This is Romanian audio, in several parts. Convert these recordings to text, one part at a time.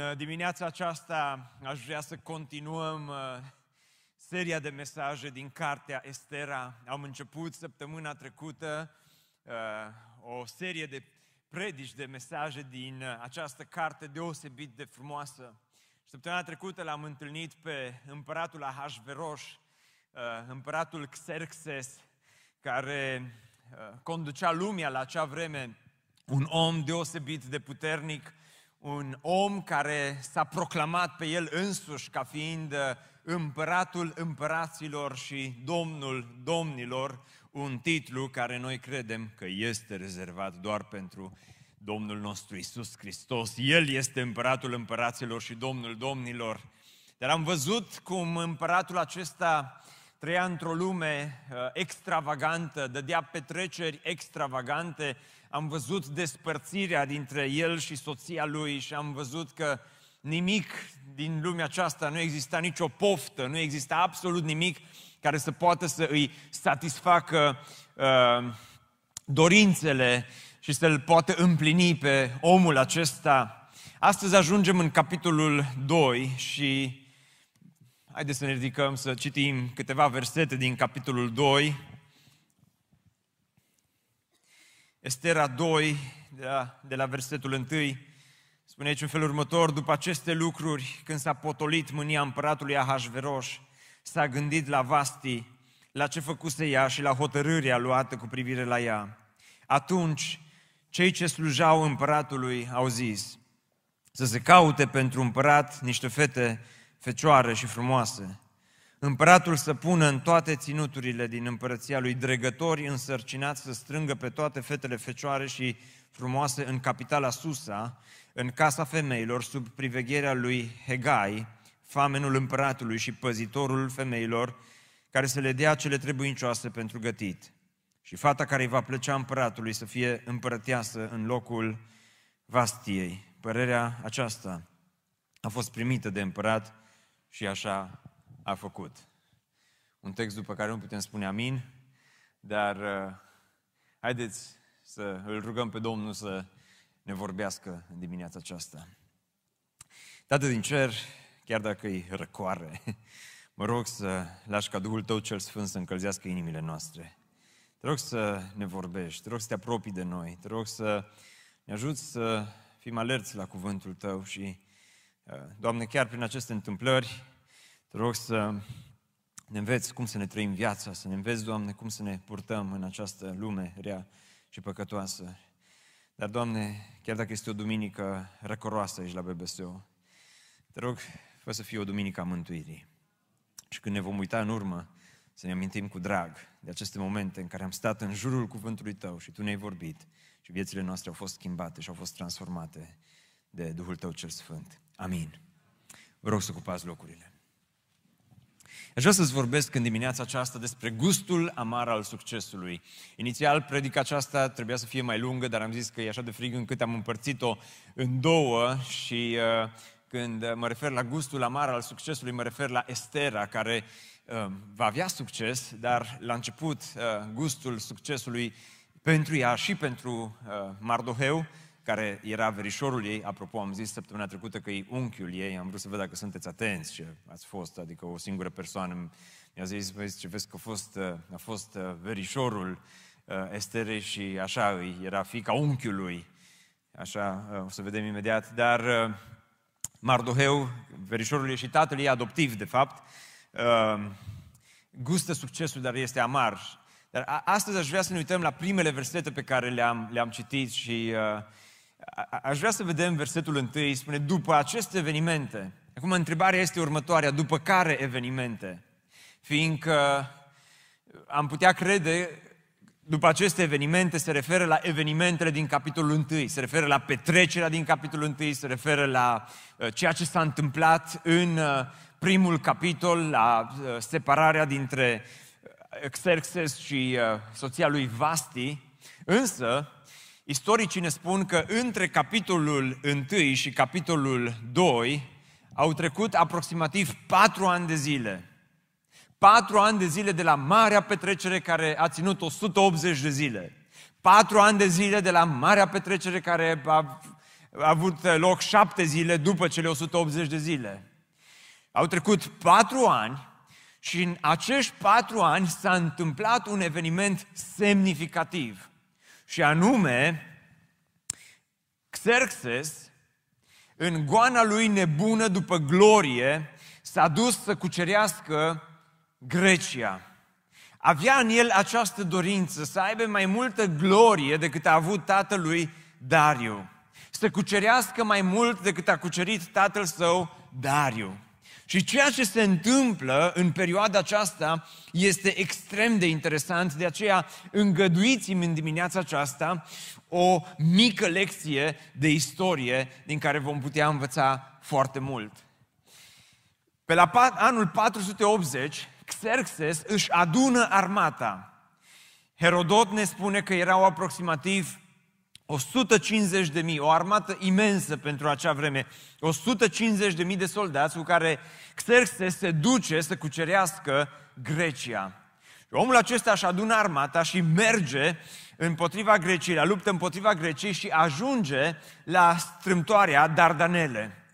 uh, dimineața aceasta aș vrea să continuăm uh, seria de mesaje din cartea Estera. Am început săptămâna trecută uh, o serie de predici, de mesaje din această carte deosebit de frumoasă. Săptămâna trecută l-am întâlnit pe împăratul Ahasveros, împăratul Xerxes, care conducea lumea la acea vreme, un om deosebit de puternic, un om care s-a proclamat pe el însuși ca fiind uh, împăratul împăraților și domnul domnilor, un titlu care noi credem că este rezervat doar pentru Domnul nostru Isus Hristos. El este împăratul împăraților și domnul domnilor. Dar am văzut cum împăratul acesta trăia într-o lume uh, extravagantă, dădea petreceri extravagante, am văzut despărțirea dintre el și soția lui și am văzut că nimic din lumea aceasta, nu exista nicio poftă, nu exista absolut nimic care să poată să îi satisfacă uh, dorințele și să-l poată împlini pe omul acesta. Astăzi ajungem în capitolul 2 și haideți să ne ridicăm să citim câteva versete din capitolul 2. Estera 2, de la, de la versetul 1, spune aici în felul următor, după aceste lucruri, când s-a potolit mânia împăratului Ahasveros, s-a gândit la Vasti, la ce făcuse ea și la hotărârea luată cu privire la ea. Atunci, cei ce slujau împăratului au zis să se caute pentru împărat niște fete fecioare și frumoase, Împăratul să pună în toate ținuturile din împărăția lui dregători însărcinați să strângă pe toate fetele fecioare și frumoase în capitala Susa, în casa femeilor, sub privegherea lui Hegai, famenul împăratului și păzitorul femeilor, care să le dea cele trebuincioase pentru gătit. Și fata care îi va plăcea împăratului să fie împărăteasă în locul Vastiei. Părerea aceasta a fost primită de împărat și așa a făcut. Un text după care nu putem spune amin, dar uh, haideți să îl rugăm pe Domnul să ne vorbească în dimineața aceasta. Tată din cer, chiar dacă e răcoare, mă rog să lași ca Duhul Tău cel Sfânt să încălzească inimile noastre. Te rog să ne vorbești, te rog să te apropii de noi, te rog să ne ajuți să fim alerți la cuvântul Tău și, uh, Doamne, chiar prin aceste întâmplări, te rog să ne înveți cum să ne trăim viața, să ne înveți, Doamne, cum să ne purtăm în această lume rea și păcătoasă. Dar, Doamne, chiar dacă este o duminică răcoroasă aici la BBSO, te rog, fă să fie o duminică a mântuirii. Și când ne vom uita în urmă, să ne amintim cu drag de aceste momente în care am stat în jurul cuvântului Tău și Tu ne-ai vorbit și viețile noastre au fost schimbate și au fost transformate de Duhul Tău cel Sfânt. Amin. Vă rog să ocupați locurile. Aș vrea să-ți vorbesc în dimineața aceasta despre gustul amar al succesului. Inițial, predica aceasta trebuia să fie mai lungă, dar am zis că e așa de frig încât am împărțit-o în două și uh, când mă refer la gustul amar al succesului, mă refer la Estera, care uh, va avea succes, dar la început uh, gustul succesului pentru ea și pentru uh, Mardoheu, care era verișorul ei, apropo, am zis săptămâna trecută că e unchiul ei, am vrut să văd dacă sunteți atenți ce ați fost, adică o singură persoană. Mi-a zis, vezi ce vezi că a fost, a fost uh, verișorul uh, Esterei și așa îi, era fica unchiului, așa uh, o să vedem imediat, dar Mardoheu, verișorul ei și tatăl ei adoptiv, de fapt, gustă succesul, dar este amar. Dar astăzi aș vrea să ne uităm la primele versete pe care le-am, le-am citit și uh, Aș vrea să vedem versetul întâi, spune, după aceste evenimente. Acum, întrebarea este următoarea, după care evenimente? Fiindcă am putea crede, după aceste evenimente, se referă la evenimentele din capitolul 1, se referă la petrecerea din capitolul 1, se referă la uh, ceea ce s-a întâmplat în uh, primul capitol, la uh, separarea dintre Xerxes și soția lui Vasti, însă, Istoricii ne spun că între capitolul 1 și capitolul 2 au trecut aproximativ patru ani de zile. Patru ani de zile de la marea petrecere care a ținut 180 de zile. Patru ani de zile de la marea petrecere care a a avut loc șapte zile după cele 180 de zile. Au trecut patru ani și în acești patru ani s-a întâmplat un eveniment semnificativ. Și anume, Xerxes, în goana lui nebună după glorie, s-a dus să cucerească Grecia. Avea în el această dorință să aibă mai multă glorie decât a avut tatălui Dariu. Să cucerească mai mult decât a cucerit tatăl său Dariu. Și ceea ce se întâmplă în perioada aceasta este extrem de interesant, de aceea îngăduiți-mi în dimineața aceasta o mică lecție de istorie din care vom putea învăța foarte mult. Pe la anul 480, Xerxes își adună armata. Herodot ne spune că erau aproximativ 150 de mii, o armată imensă pentru acea vreme, 150 de mii de soldați cu care Xerxes se duce să cucerească Grecia. Omul acesta își adună armata și merge împotriva Greciei, la luptă împotriva Greciei și ajunge la strâmtoarea Dardanele.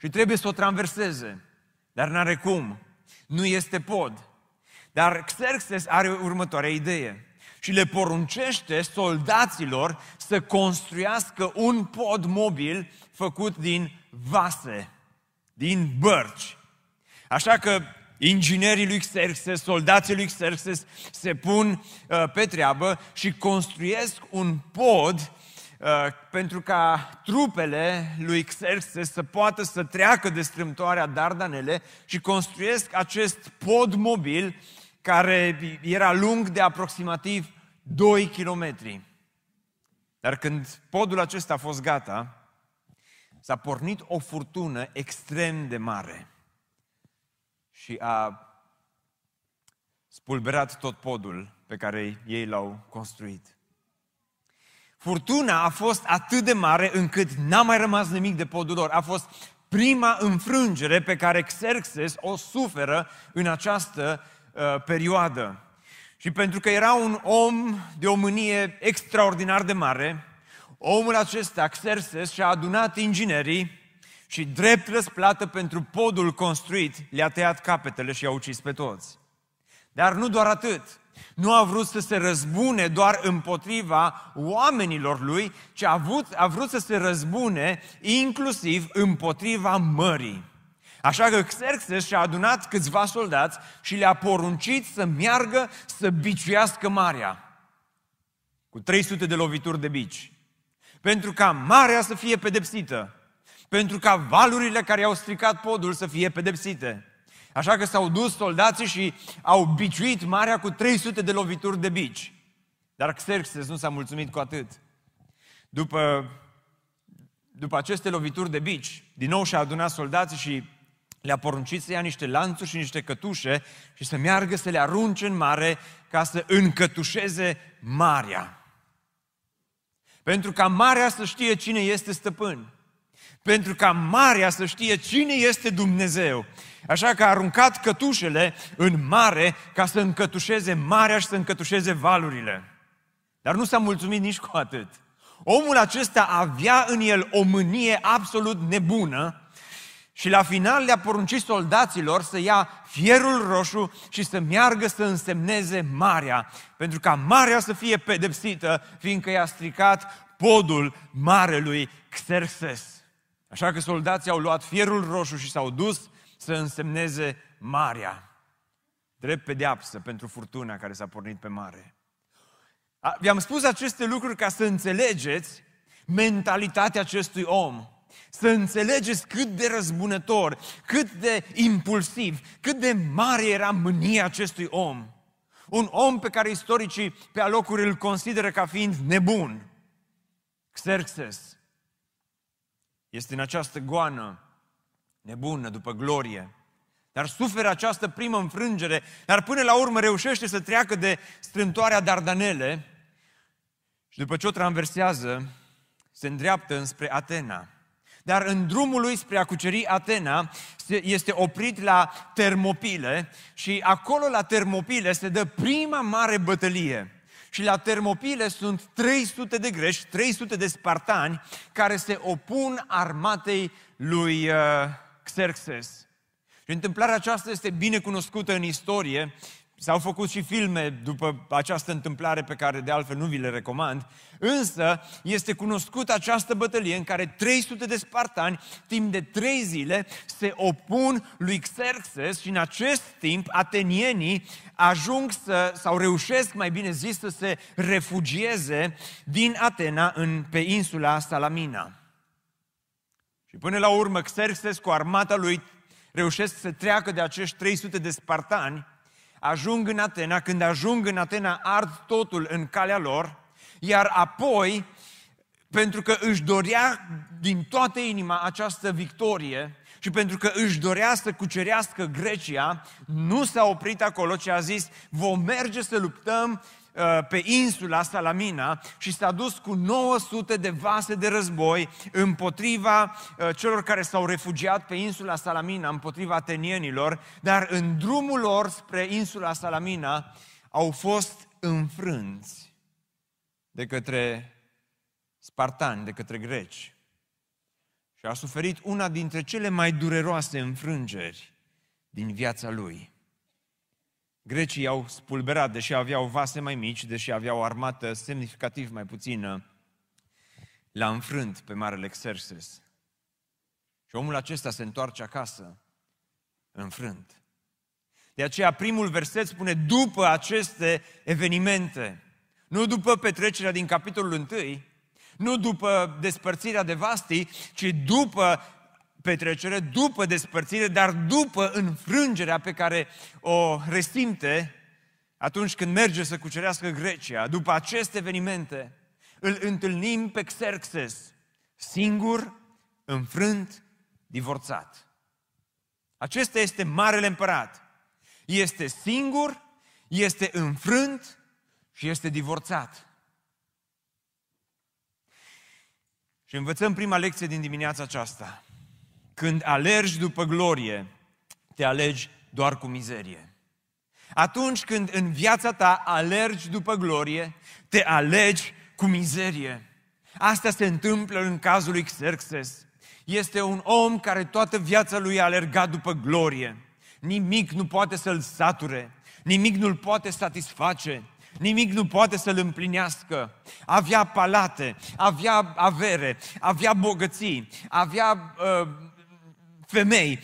Și trebuie să o traverseze, dar n-are cum. Nu este pod. Dar Xerxes are următoarea idee și le poruncește soldaților să construiască un pod mobil făcut din vase, din bărci. Așa că inginerii lui Xerxes, soldații lui Xerxes se pun uh, pe treabă și construiesc un pod uh, pentru ca trupele lui Xerxes să poată să treacă de strâmtoarea Dardanele și construiesc acest pod mobil care era lung de aproximativ 2 kilometri. Dar când podul acesta a fost gata, s-a pornit o furtună extrem de mare și a spulberat tot podul pe care ei l-au construit. Furtuna a fost atât de mare încât n-a mai rămas nimic de podul lor. A fost prima înfrângere pe care Xerxes o suferă în această uh, perioadă. Și pentru că era un om de o mânie extraordinar de mare, omul acesta, Xerxes, și-a adunat inginerii și drept răsplată pentru podul construit, le-a tăiat capetele și i-a ucis pe toți. Dar nu doar atât. Nu a vrut să se răzbune doar împotriva oamenilor lui, ci a vrut, a vrut să se răzbune inclusiv împotriva mării. Așa că Xerxes și-a adunat câțiva soldați și le-a poruncit să meargă să biciuiască marea. Cu 300 de lovituri de bici. Pentru ca marea să fie pedepsită. Pentru ca valurile care au stricat podul să fie pedepsite. Așa că s-au dus soldații și au biciuit marea cu 300 de lovituri de bici. Dar Xerxes nu s-a mulțumit cu atât. După, după aceste lovituri de bici, din nou și-a adunat soldații și le-a poruncit să ia niște lanțuri și niște cătușe și să meargă să le arunce în mare ca să încătușeze marea. Pentru ca marea să știe cine este stăpân. Pentru ca marea să știe cine este Dumnezeu. Așa că a aruncat cătușele în mare ca să încătușeze marea și să încătușeze valurile. Dar nu s-a mulțumit nici cu atât. Omul acesta avea în el o mânie absolut nebună și la final le-a poruncit soldaților să ia fierul roșu și să meargă să însemneze marea, pentru ca marea să fie pedepsită, fiindcă i-a stricat podul marelui Xerxes. Așa că soldații au luat fierul roșu și s-au dus să însemneze marea. Drept pedeapsă pentru furtuna care s-a pornit pe mare. Vi-am spus aceste lucruri ca să înțelegeți mentalitatea acestui om să înțelegeți cât de răzbunător, cât de impulsiv, cât de mare era mânia acestui om. Un om pe care istoricii pe alocuri îl consideră ca fiind nebun. Xerxes este în această goană nebună după glorie, dar suferă această primă înfrângere, dar până la urmă reușește să treacă de strântoarea Dardanele și după ce o traversează, se îndreaptă înspre Atena. Dar în drumul lui spre a cuceri Atena, este oprit la Termopile și acolo la Termopile se dă prima mare bătălie. Și la Termopile sunt 300 de greci, 300 de spartani care se opun armatei lui uh, Xerxes. Și întâmplarea aceasta este bine cunoscută în istorie S-au făcut și filme după această întâmplare pe care de altfel nu vi le recomand, însă este cunoscută această bătălie în care 300 de spartani, timp de 3 zile, se opun lui Xerxes și în acest timp atenienii ajung să, sau reușesc mai bine zis, să se refugieze din Atena în, pe insula Salamina. Și până la urmă Xerxes cu armata lui reușesc să treacă de acești 300 de spartani ajung în Atena, când ajung în Atena ard totul în calea lor, iar apoi, pentru că își dorea din toată inima această victorie și pentru că își dorea să cucerească Grecia, nu s-a oprit acolo, ci a zis, vom merge să luptăm Uh, pe insula Salamina și s-a dus cu 900 de vase de război împotriva uh, celor care s-au refugiat pe insula Salamina, împotriva atenienilor, dar în drumul lor spre insula Salamina au fost înfrânți de către spartani, de către greci. Și a suferit una dintre cele mai dureroase înfrângeri din viața lui. Grecii au spulberat, deși aveau vase mai mici, deși aveau o armată semnificativ mai puțină, l-a înfrânt pe Marele Xerxes. Și omul acesta se întoarce acasă înfrânt. De aceea primul verset spune după aceste evenimente, nu după petrecerea din capitolul 1, nu după despărțirea de Vasti, ci după petrecere, după despărțire, dar după înfrângerea pe care o resimte atunci când merge să cucerească Grecia. După aceste evenimente, îl întâlnim pe Xerxes, singur, înfrânt, divorțat. Acesta este Marele Împărat. Este singur, este înfrânt și este divorțat. Și învățăm prima lecție din dimineața aceasta. Când alergi după glorie, te alegi doar cu mizerie. Atunci când în viața ta alergi după glorie, te alegi cu mizerie. Asta se întâmplă în cazul lui Xerxes. Este un om care toată viața lui a alergat după glorie. Nimic nu poate să-l sature, nimic nu-l poate satisface, nimic nu poate să-l împlinească. Avea palate, avea avere, avea bogății, avea uh, femei,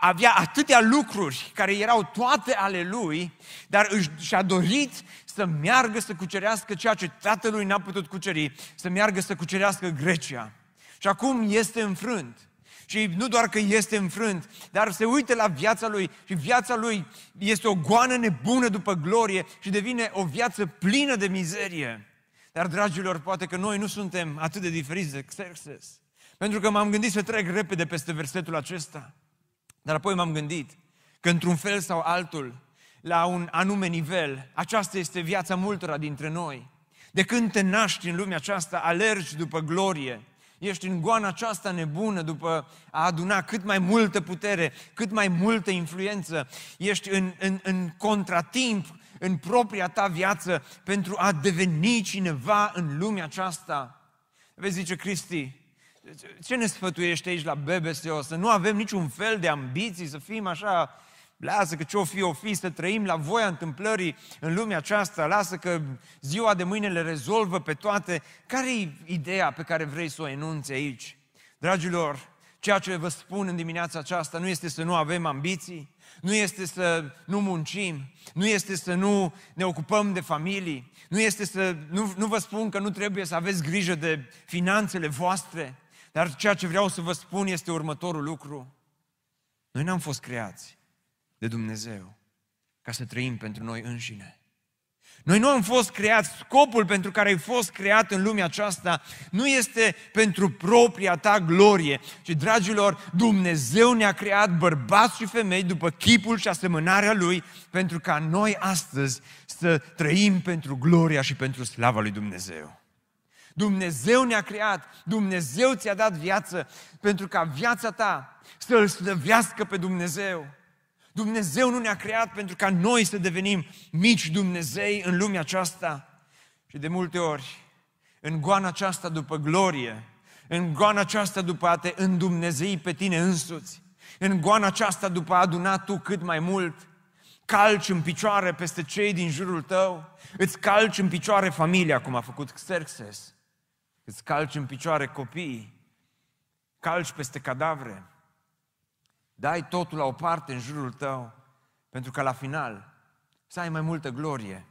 avea atâtea lucruri care erau toate ale lui, dar își, și-a dorit să meargă să cucerească ceea ce tatălui n-a putut cuceri, să meargă să cucerească Grecia. Și acum este înfrânt. Și nu doar că este înfrânt, dar se uită la viața lui și viața lui este o goană nebună după glorie și devine o viață plină de mizerie. Dar, dragilor, poate că noi nu suntem atât de diferiți de Xerxes. Pentru că m-am gândit să trec repede peste versetul acesta. Dar apoi m-am gândit că într-un fel sau altul, la un anume nivel, aceasta este viața multora dintre noi. De când te naști în lumea aceasta, alergi după glorie, ești în goana aceasta nebună după a aduna cât mai multă putere, cât mai multă influență, ești în, în, în contratimp în propria ta viață pentru a deveni cineva în lumea aceasta. Vezi, zice Cristi, ce ne sfătuiește aici la BBSO? Să nu avem niciun fel de ambiții, să fim așa, lasă că ce-o fi, o fi, să trăim la voia întâmplării în lumea aceasta, lasă că ziua de mâine le rezolvă pe toate. Care e ideea pe care vrei să o enunți aici? Dragilor, ceea ce vă spun în dimineața aceasta nu este să nu avem ambiții, nu este să nu muncim, nu este să nu ne ocupăm de familii, nu este să, nu, nu vă spun că nu trebuie să aveți grijă de finanțele voastre, dar ceea ce vreau să vă spun este următorul lucru. Noi n-am fost creați de Dumnezeu ca să trăim pentru noi înșine. Noi nu am fost creați, scopul pentru care ai fost creat în lumea aceasta nu este pentru propria ta glorie, ci, dragilor, Dumnezeu ne-a creat bărbați și femei după chipul și asemănarea Lui, pentru ca noi astăzi să trăim pentru gloria și pentru slava Lui Dumnezeu. Dumnezeu ne-a creat, Dumnezeu ți-a dat viață pentru ca viața ta să îl slăvească pe Dumnezeu. Dumnezeu nu ne-a creat pentru ca noi să devenim mici Dumnezei în lumea aceasta. Și de multe ori, în goana aceasta după glorie, în goana aceasta după a te îndumnezei pe tine însuți, în goana aceasta după a aduna tu cât mai mult, calci în picioare peste cei din jurul tău, îți calci în picioare familia, cum a făcut Xerxes, îți calci în picioare copiii, calci peste cadavre, dai totul la o parte în jurul tău, pentru că la final să ai mai multă glorie,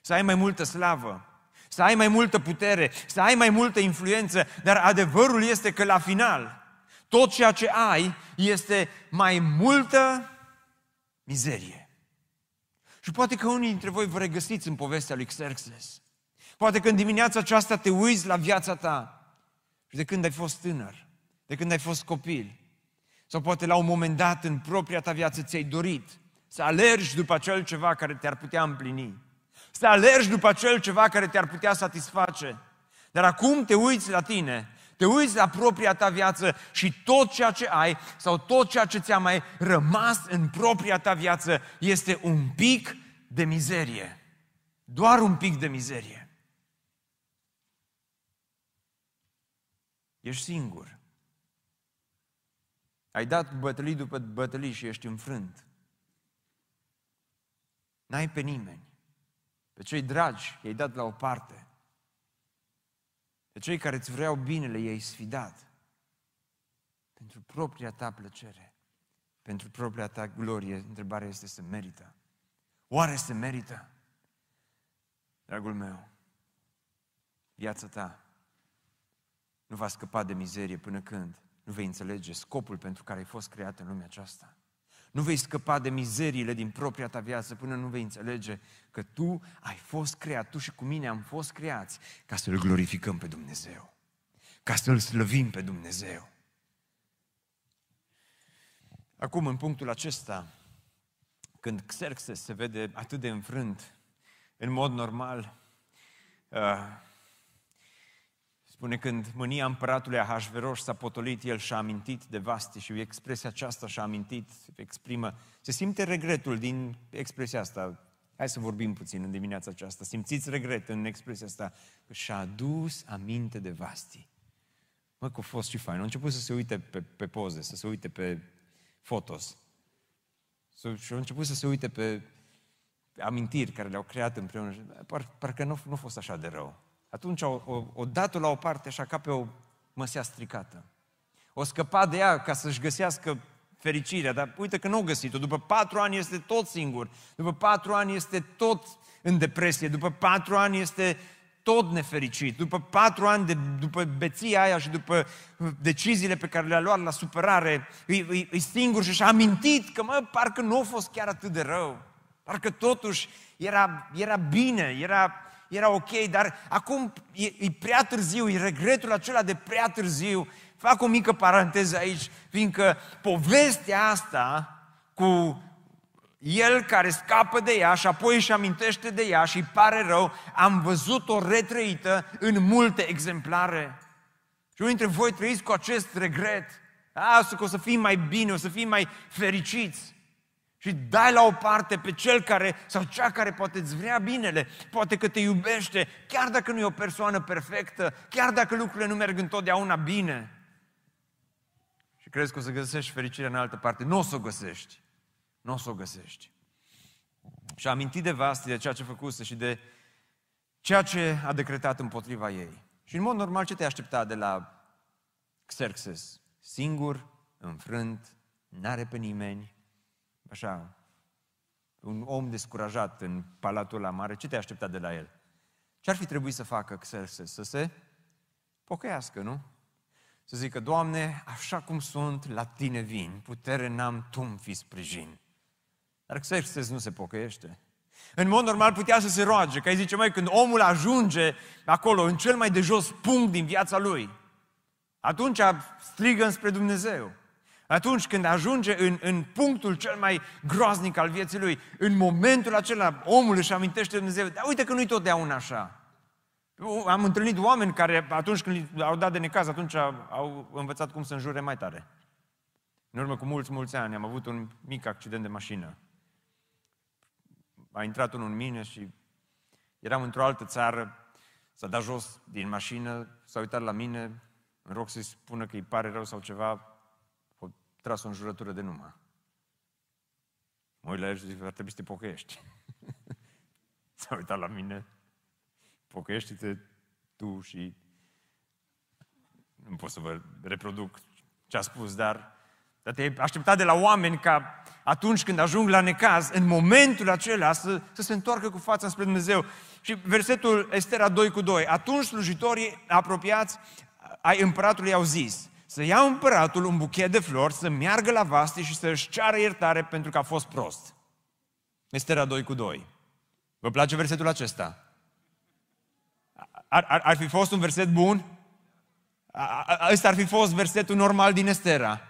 să ai mai multă slavă, să ai mai multă putere, să ai mai multă influență, dar adevărul este că la final tot ceea ce ai este mai multă mizerie. Și poate că unii dintre voi vă regăsiți în povestea lui Xerxes. Poate că în dimineața aceasta te uiți la viața ta și de când ai fost tânăr, de când ai fost copil, sau poate la un moment dat în propria ta viață ți-ai dorit să alergi după acel ceva care te-ar putea împlini, să alergi după acel ceva care te-ar putea satisface. Dar acum te uiți la tine, te uiți la propria ta viață și tot ceea ce ai sau tot ceea ce ți-a mai rămas în propria ta viață este un pic de mizerie. Doar un pic de mizerie. Ești singur. Ai dat bătălii după bătălii și ești înfrânt. N-ai pe nimeni. Pe cei dragi i-ai dat la o parte. Pe cei care îți vreau binele i-ai sfidat. Pentru propria ta plăcere. Pentru propria ta glorie. Întrebarea este să merită. Oare se merită? Dragul meu, viața ta nu va scăpa de mizerie până când nu vei înțelege scopul pentru care ai fost creat în lumea aceasta. Nu vei scăpa de mizeriile din propria ta viață până nu vei înțelege că tu ai fost creat, tu și cu mine am fost creați ca să-L glorificăm pe Dumnezeu, ca să-L slăvim pe Dumnezeu. Acum, în punctul acesta, când Xerxes se vede atât de înfrânt, în mod normal, uh, Spune când mânia împăratului Ahasveros s-a potolit, el și-a amintit de Vasti și expresia aceasta și-a amintit, exprimă, se simte regretul din expresia asta. Hai să vorbim puțin în dimineața aceasta. Simțiți regret în expresia asta că și-a adus aminte de Vasti. Mă, că a fost și fain. A început să se uite pe, pe poze, să se uite pe fotos. Și a început să se uite pe amintiri care le-au creat împreună. Par, parcă nu, nu a fost așa de rău. Atunci o, o, o dat la o parte așa ca pe o măsea stricată. O scăpa de ea ca să-și găsească fericirea, dar uite că nu o găsit-o. După patru ani este tot singur. După patru ani este tot în depresie. După patru ani este tot nefericit. După patru ani, de, după beția aia și după deciziile pe care le-a luat la supărare, e, e, e singur și și-a amintit că, mă, parcă nu a fost chiar atât de rău. Parcă totuși era, era bine, era, era ok, dar acum e, e prea târziu, e regretul acela de prea târziu. Fac o mică paranteză aici, fiindcă povestea asta cu el care scapă de ea și apoi își amintește de ea și îi pare rău, am văzut-o retrăită în multe exemplare. Și unii dintre voi trăiți cu acest regret. A, că o să fim mai bine, o să fim mai fericiți și dai la o parte pe cel care, sau cea care poate îți vrea binele, poate că te iubește, chiar dacă nu e o persoană perfectă, chiar dacă lucrurile nu merg întotdeauna bine. Și crezi că o să găsești fericirea în altă parte. Nu o să o găsești. Nu o să o găsești. Și a amintit de Vasti, de ceea ce făcuse și de ceea ce a decretat împotriva ei. Și în mod normal ce te aștepta de la Xerxes? Singur, înfrânt, n-are pe nimeni, așa, un om descurajat în palatul la mare, ce te aștepta de la el? Ce ar fi trebuit să facă Xerxes? Să se pocăiască, nu? Să zică, Doamne, așa cum sunt, la Tine vin, putere n-am, Tu fi sprijin. Dar Xerxes nu se pocăiește. În mod normal putea să se roage, că ai zice, mai când omul ajunge acolo, în cel mai de jos punct din viața lui, atunci strigă înspre Dumnezeu. Atunci când ajunge în, în punctul cel mai groaznic al vieții lui, în momentul acela omul își amintește de Dumnezeu, dar uite că nu-i totdeauna așa. Am întâlnit oameni care atunci când au dat de necaz, atunci au învățat cum să înjure mai tare. În urmă cu mulți, mulți ani am avut un mic accident de mașină. A intrat unul în mine și Eram într-o altă țară, s-a dat jos din mașină, s-a uitat la mine, în rog să-i spună că îi pare rău sau ceva, o tras o înjurătură de numai. Mă uit la el și zic, ar trebui să te pocăiești. S-a uitat la mine, pocăiește-te tu și nu pot să vă reproduc ce a spus, dar, dar te-ai așteptat de la oameni ca atunci când ajung la necaz, în momentul acela să, să se întoarcă cu fața spre Dumnezeu. Și versetul Estera 2 cu 2. Atunci slujitorii apropiați ai împăratului au zis, să ia împăratul un buchet de flori, să meargă la vaste și să își ceară iertare pentru că a fost prost. Estera 2 cu 2. Vă place versetul acesta? Ar, ar, ar fi fost un verset bun? Ăsta ar fi fost versetul normal din Estera.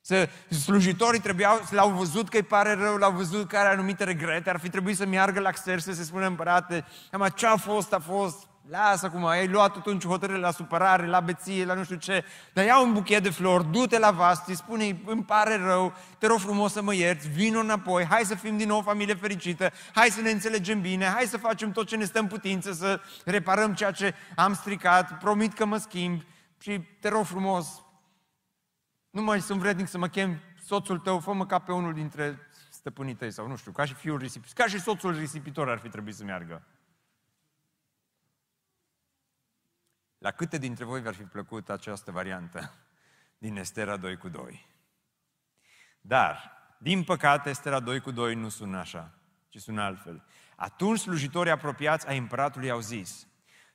Să, slujitorii trebuiau, l-au văzut că îi pare rău, l-au văzut că are anumite regrete, ar fi trebuit să meargă la Xerxes să se spună împărate, am ce a fost, a fost, lasă acum, ai luat atunci hotărâre la supărare, la beție, la nu știu ce, dar ia un buchet de flori, du-te la Vasti, spune îmi pare rău, te rog frumos să mă ierți, vino înapoi, hai să fim din nou o familie fericită, hai să ne înțelegem bine, hai să facem tot ce ne stă în putință, să reparăm ceea ce am stricat, promit că mă schimb și te rog frumos, nu mai sunt vrednic să mă chem soțul tău, fă-mă ca pe unul dintre stăpânii tăi sau nu știu, ca și fiul risipitor, ca și soțul risipitor ar fi trebuit să meargă. La câte dintre voi v-ar fi plăcut această variantă din Estera 2 cu 2? Dar, din păcate, Estera 2 cu 2 nu sună așa, ci sună altfel. Atunci slujitorii apropiați ai împăratului au zis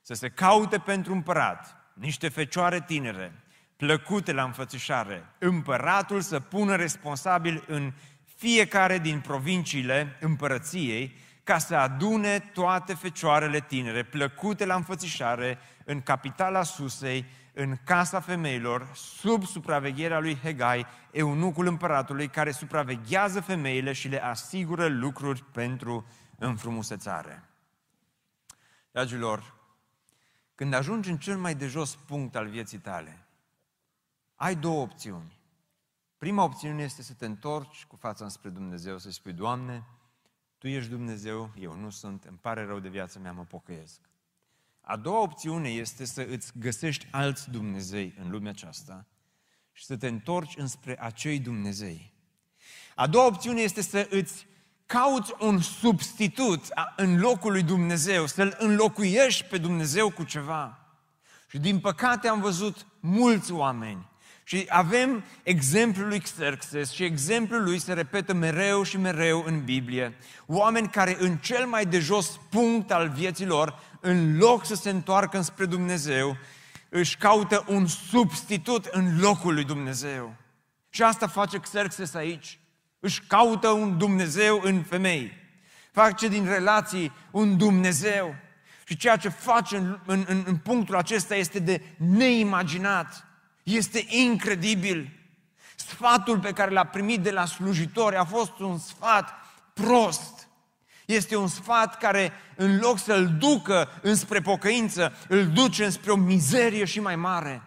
să se caute pentru împărat niște fecioare tinere, plăcute la înfățișare, împăratul să pună responsabil în fiecare din provinciile împărăției ca să adune toate fecioarele tinere, plăcute la înfățișare, în capitala Susei, în casa femeilor, sub supravegherea lui Hegai, eunucul împăratului, care supraveghează femeile și le asigură lucruri pentru înfrumusețare. Dragilor, când ajungi în cel mai de jos punct al vieții tale, ai două opțiuni. Prima opțiune este să te întorci cu fața înspre Dumnezeu, să spui, Doamne, Tu ești Dumnezeu, eu nu sunt, îmi pare rău de viața mea, mă pocăiesc. A doua opțiune este să îți găsești alți Dumnezei în lumea aceasta și să te întorci înspre acei Dumnezei. A doua opțiune este să îți cauți un substitut în locul lui Dumnezeu, să-L înlocuiești pe Dumnezeu cu ceva. Și din păcate am văzut mulți oameni și avem exemplul lui Xerxes și exemplul lui se repetă mereu și mereu în Biblie. Oameni care în cel mai de jos punct al vieților, în loc să se întoarcă spre Dumnezeu, își caută un substitut în locul lui Dumnezeu. Și asta face Xerxes aici. Își caută un Dumnezeu în femei. Face din relații un Dumnezeu. Și ceea ce face în, în, în punctul acesta este de neimaginat. Este incredibil. Sfatul pe care l-a primit de la slujitori a fost un sfat prost. Este un sfat care, în loc să-l ducă înspre pocăință, îl duce înspre o mizerie și mai mare.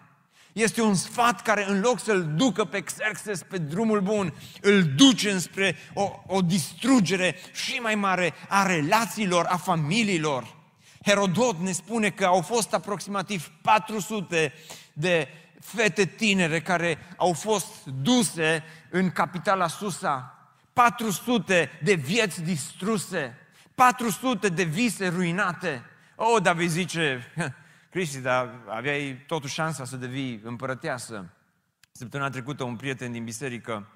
Este un sfat care, în loc să-l ducă pe Xerxes pe drumul bun, îl duce înspre o, o distrugere și mai mare a relațiilor, a familiilor. Herodot ne spune că au fost aproximativ 400 de fete tinere care au fost duse în capitala Susa, 400 de vieți distruse, 400 de vise ruinate. O, oh, David zice, Cristi, dar aveai totuși șansa să devii împărăteasă. Săptămâna trecută un prieten din biserică,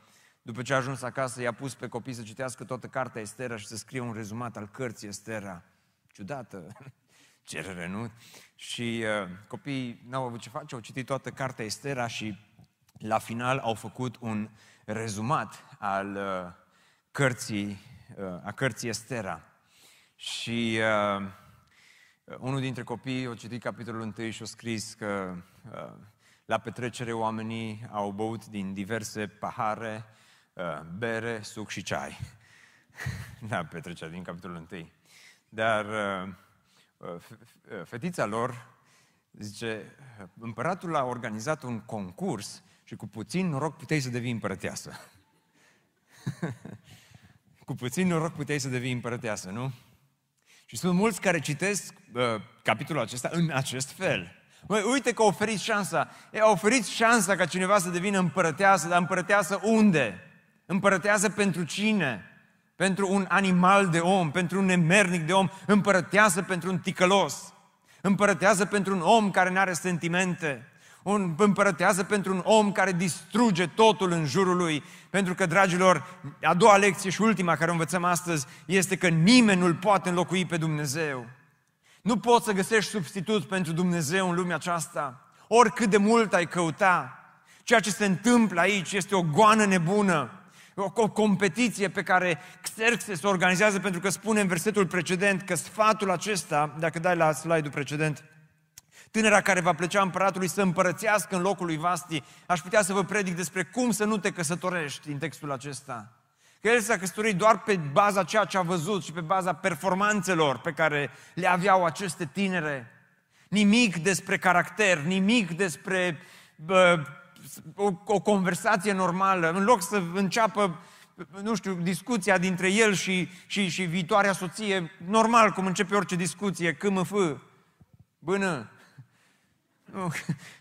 după ce a ajuns acasă, i-a pus pe copii să citească toată cartea Estera și să scrie un rezumat al cărții Estera. Ciudată cerere, nu? Și uh, copiii n-au avut ce face, au citit toată cartea Estera și la final au făcut un rezumat al uh, cărții, uh, a cărții Estera. Și uh, unul dintre copii a citit capitolul întâi și a scris că uh, la petrecere oamenii au băut din diverse pahare, uh, bere, suc și ceai. da, petrecerea din capitolul întâi. Dar uh, Uh, fetița lor, zice, împăratul a organizat un concurs și cu puțin noroc puteai să devii împărăteasă. cu puțin noroc puteai să devii împărăteasă, nu? Și sunt mulți care citesc uh, capitolul acesta în acest fel. Măi, uite că a oferit șansa. E, a oferit șansa ca cineva să devină împărăteasă, dar împărăteasă unde? Împărăteasă pentru cine? Pentru un animal de om, pentru un nemernic de om, împărăteasă pentru un ticălos, împărătează pentru un om care nu are sentimente, un, împărătează pentru un om care distruge totul în jurul lui. Pentru că, dragilor, a doua lecție și ultima care o învățăm astăzi este că nimeni nu-L poate înlocui pe Dumnezeu. Nu poți să găsești substitut pentru Dumnezeu în lumea aceasta, oricât de mult ai căuta. Ceea ce se întâmplă aici este o goană nebună, o, o competiție pe care Xerxes o organizează pentru că spune în versetul precedent că sfatul acesta, dacă dai la slide-ul precedent, tânăra care va plăcea împăratului să împărățească în locul lui Vasti, aș putea să vă predic despre cum să nu te căsătorești în textul acesta. Că el s-a căsătorit doar pe baza ceea ce a văzut și pe baza performanțelor pe care le aveau aceste tinere. Nimic despre caracter, nimic despre bă, o, o conversație normală. În loc să înceapă, nu știu, discuția dintre el și, și, și viitoarea soție, normal cum începe orice discuție, câmf, bână, nu,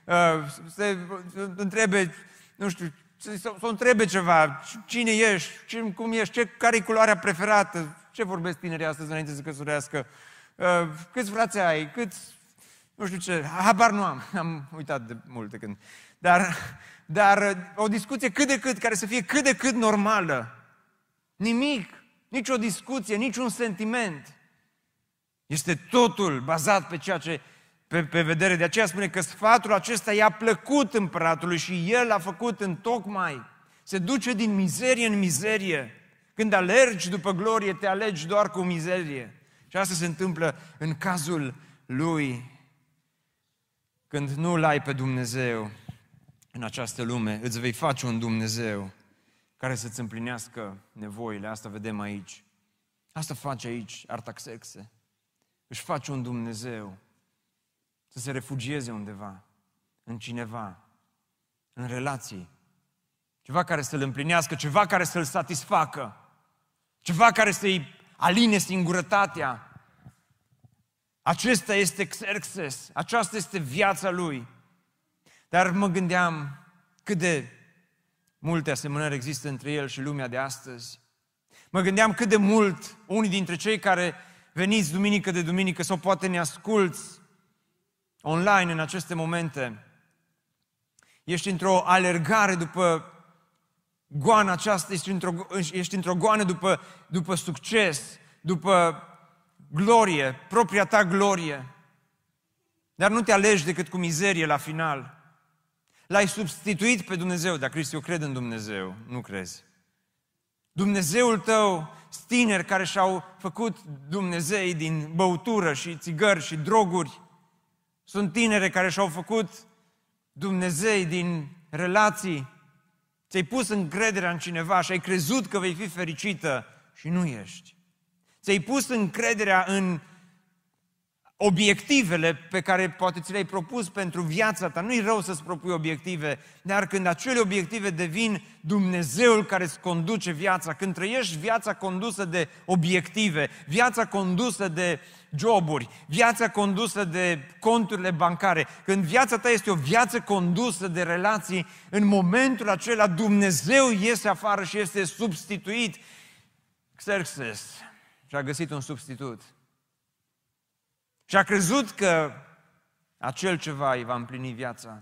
se întrebe, nu știu, să, să o întrebe ceva, cine ești, ce, cum ești, ce, care e culoarea preferată, ce vorbesc tinerii astăzi înainte să căsătorească, uh, câți frați ai, câți, nu știu ce, habar nu am, am uitat de multe când. Dar, dar uh, o discuție cât de cât, care să fie cât de cât normală. Nimic, nici o discuție, nici un sentiment. Este totul bazat pe ceea ce pe, pe vedere. De aceea spune că sfatul acesta i-a plăcut împăratului și el a făcut în tocmai. Se duce din mizerie în mizerie. Când alergi după glorie, te alegi doar cu mizerie. Și asta se întâmplă în cazul lui. Când nu îl ai pe Dumnezeu în această lume, îți vei face un Dumnezeu care să-ți împlinească nevoile. Asta vedem aici. Asta face aici Artaxexe. Își face un Dumnezeu să se refugieze undeva, în cineva, în relații. Ceva care să-l împlinească, ceva care să-l satisfacă, ceva care să-i aline singurătatea. Acesta este Xerxes, aceasta este viața lui. Dar mă gândeam cât de multe asemănări există între el și lumea de astăzi. Mă gândeam cât de mult unii dintre cei care veniți duminică de duminică sau poate ne asculți online în aceste momente, ești într-o alergare după goana aceasta, ești într-o, ești într-o goană după, după succes, după glorie, propria ta glorie. Dar nu te alegi decât cu mizerie la final. L-ai substituit pe Dumnezeu, dar Cristi, eu cred în Dumnezeu, nu crezi. Dumnezeul tău, tineri care și-au făcut Dumnezei din băutură și țigări și droguri, sunt tinere care și-au făcut Dumnezei din relații. Ți-ai pus încrederea în cineva și ai crezut că vei fi fericită și nu ești. Ți-ai pus încrederea în obiectivele pe care poate ți le-ai propus pentru viața ta. Nu-i rău să-ți propui obiective, dar când acele obiective devin Dumnezeul care îți conduce viața, când trăiești viața condusă de obiective, viața condusă de joburi, viața condusă de conturile bancare, când viața ta este o viață condusă de relații, în momentul acela Dumnezeu iese afară și este substituit. Xerxes și-a găsit un substitut. Și a crezut că acel ceva îi va împlini viața.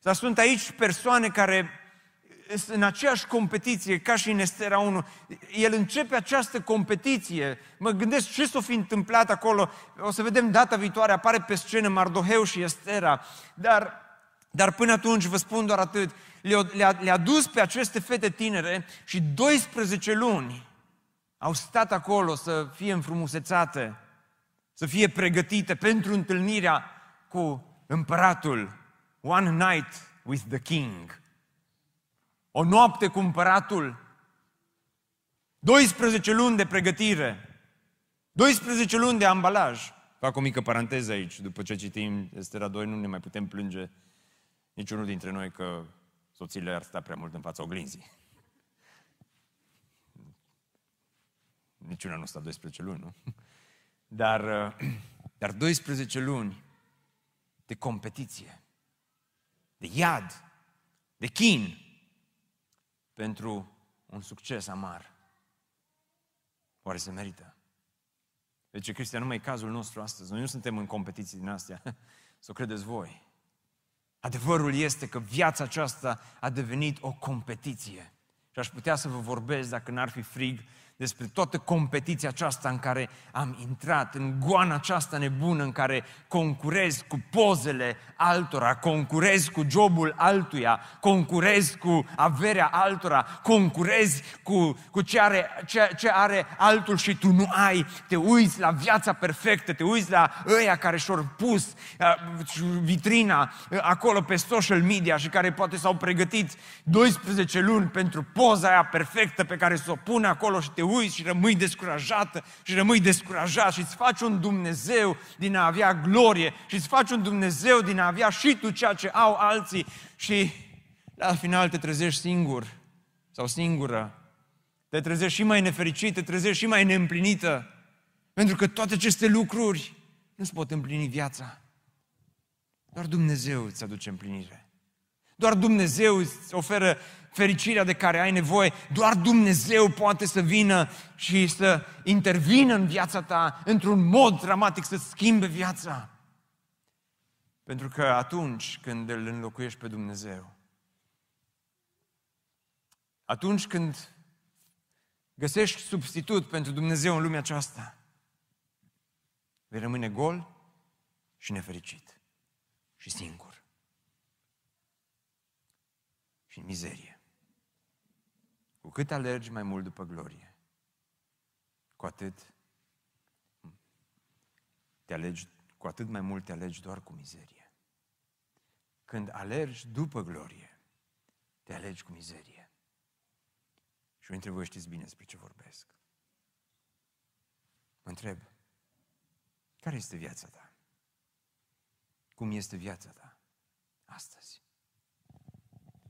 Dar sunt aici persoane care sunt în aceeași competiție ca și în Estera 1. El începe această competiție. Mă gândesc ce s-a fi întâmplat acolo. O să vedem data viitoare, apare pe scenă Mardoheu și Estera. Dar, dar până atunci vă spun doar atât. Le-a, le-a dus pe aceste fete tinere și 12 luni au stat acolo să fie înfrumusețate să fie pregătite pentru întâlnirea cu împăratul. One night with the king. O noapte cu împăratul. 12 luni de pregătire. 12 luni de ambalaj. Fac o mică paranteză aici. După ce citim Estera 2, nu ne mai putem plânge niciunul dintre noi că soțiile ar sta prea mult în fața oglinzii. Niciuna nu sta 12 luni, nu? Dar, dar 12 luni de competiție, de iad, de chin, pentru un succes amar. Oare se merită? Deci, Cristian, nu mai e cazul nostru astăzi. Noi nu suntem în competiții din astea. Să o credeți voi. Adevărul este că viața aceasta a devenit o competiție. Și aș putea să vă vorbesc, dacă n-ar fi frig, despre toată competiția aceasta în care am intrat, în goana aceasta nebună în care concurez cu pozele altora, concurez cu jobul altuia, concurez cu averea altora, concurez cu, cu ce, are, ce, ce are altul și tu nu ai. Te uiți la viața perfectă, te uiți la ăia care și-au pus uh, vitrina uh, acolo pe social media și care poate s-au pregătit 12 luni pentru poza aia perfectă pe care să o pune acolo și te uiți și rămâi descurajată și rămâi descurajat și îți faci un Dumnezeu din a avea glorie și îți faci un Dumnezeu din a avea și tu ceea ce au alții și la final te trezești singur sau singură. Te trezești și mai nefericit, te trezești și mai neîmplinită. Pentru că toate aceste lucruri nu-ți pot împlini viața. Doar Dumnezeu îți aduce împlinire. Doar Dumnezeu îți oferă fericirea de care ai nevoie. Doar Dumnezeu poate să vină și să intervină în viața ta într-un mod dramatic, să schimbe viața. Pentru că atunci când îl înlocuiești pe Dumnezeu, atunci când găsești substitut pentru Dumnezeu în lumea aceasta, vei rămâne gol și nefericit și singur și în mizerie. Cu cât alergi mai mult după glorie, cu atât te alegi, cu atât mai mult te alegi doar cu mizerie. Când alergi după glorie, te alegi cu mizerie. Și unii dintre voi știți bine despre ce vorbesc. Mă întreb, care este viața ta? Cum este viața ta astăzi?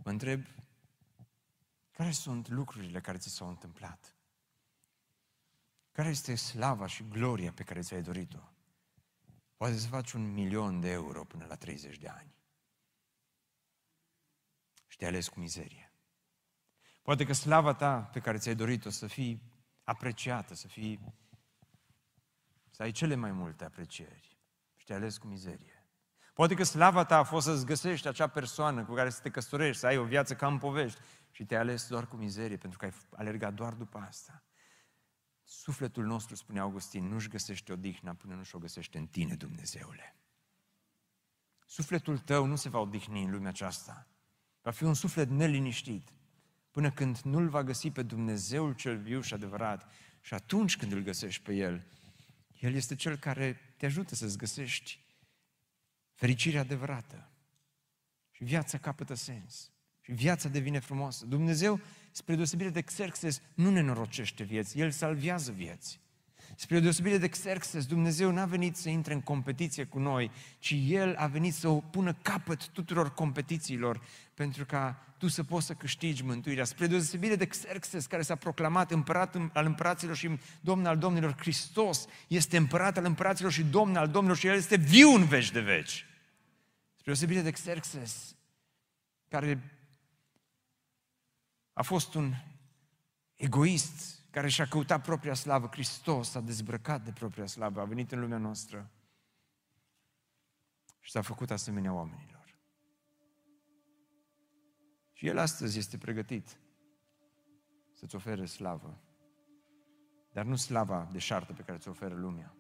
Mă întreb, care sunt lucrurile care ți s-au întâmplat? Care este slava și gloria pe care ți-ai dorit-o? Poate să faci un milion de euro până la 30 de ani. Și te ales cu mizerie. Poate că slava ta pe care ți-ai dorit-o să fii apreciată, să fii să ai cele mai multe aprecieri și te ales cu mizerie. Poate că slava ta a fost să-ți găsești acea persoană cu care să te căsătorești, să ai o viață ca în povești și te-ai ales doar cu mizerie pentru că ai alergat doar după asta. Sufletul nostru, spune Augustin, nu-și găsește odihna până nu și-o găsește în tine, Dumnezeule. Sufletul tău nu se va odihni în lumea aceasta. Va fi un suflet neliniștit până când nu-L va găsi pe Dumnezeul cel viu și adevărat. Și atunci când îl găsești pe El, El este Cel care te ajută să-ți găsești fericirea adevărată. Și viața capătă sens. Și viața devine frumoasă. Dumnezeu, spre deosebire de Xerxes, nu ne norocește vieți, El salvează vieți. Spre deosebire de Xerxes, Dumnezeu n-a venit să intre în competiție cu noi, ci El a venit să o pună capăt tuturor competițiilor, pentru ca tu să poți să câștigi mântuirea. Spre deosebire de Xerxes, care s-a proclamat împărat al împăraților și domn al domnilor, Hristos este împărat al împăraților și domn al domnilor și El este viu în veci de veci. Spre deosebire de Xerxes, care a fost un egoist care și-a căutat propria slavă. Hristos a dezbrăcat de propria slavă, a venit în lumea noastră și s-a făcut asemenea oamenilor. Și El astăzi este pregătit să-ți ofere slavă, dar nu slava de șartă pe care ți-o oferă lumea,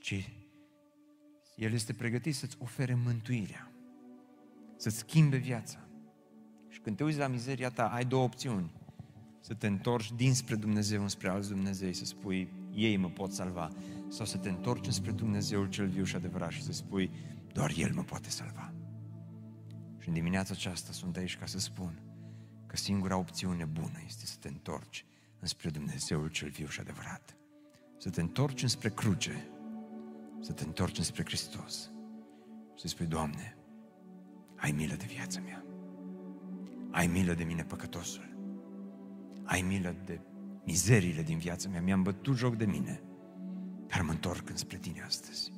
ci El este pregătit să-ți ofere mântuirea, să-ți schimbe viața. Și când te uiți la mizeria ta, ai două opțiuni. Să te întorci dinspre Dumnezeu înspre alți Dumnezei, să spui, ei mă pot salva. Sau să te întorci înspre Dumnezeul cel viu și adevărat și să spui, doar El mă poate salva. Și în dimineața aceasta sunt aici ca să spun că singura opțiune bună este să te întorci înspre Dumnezeul cel viu și adevărat. Să te întorci înspre cruce, să te întorci înspre Hristos. Și să spui, Doamne, ai milă de viața mea. Ai milă de mine, păcătosul. Ai milă de mizeriile din viața mea, mi-am bătut joc de mine, dar mă întorc înspre tine astăzi.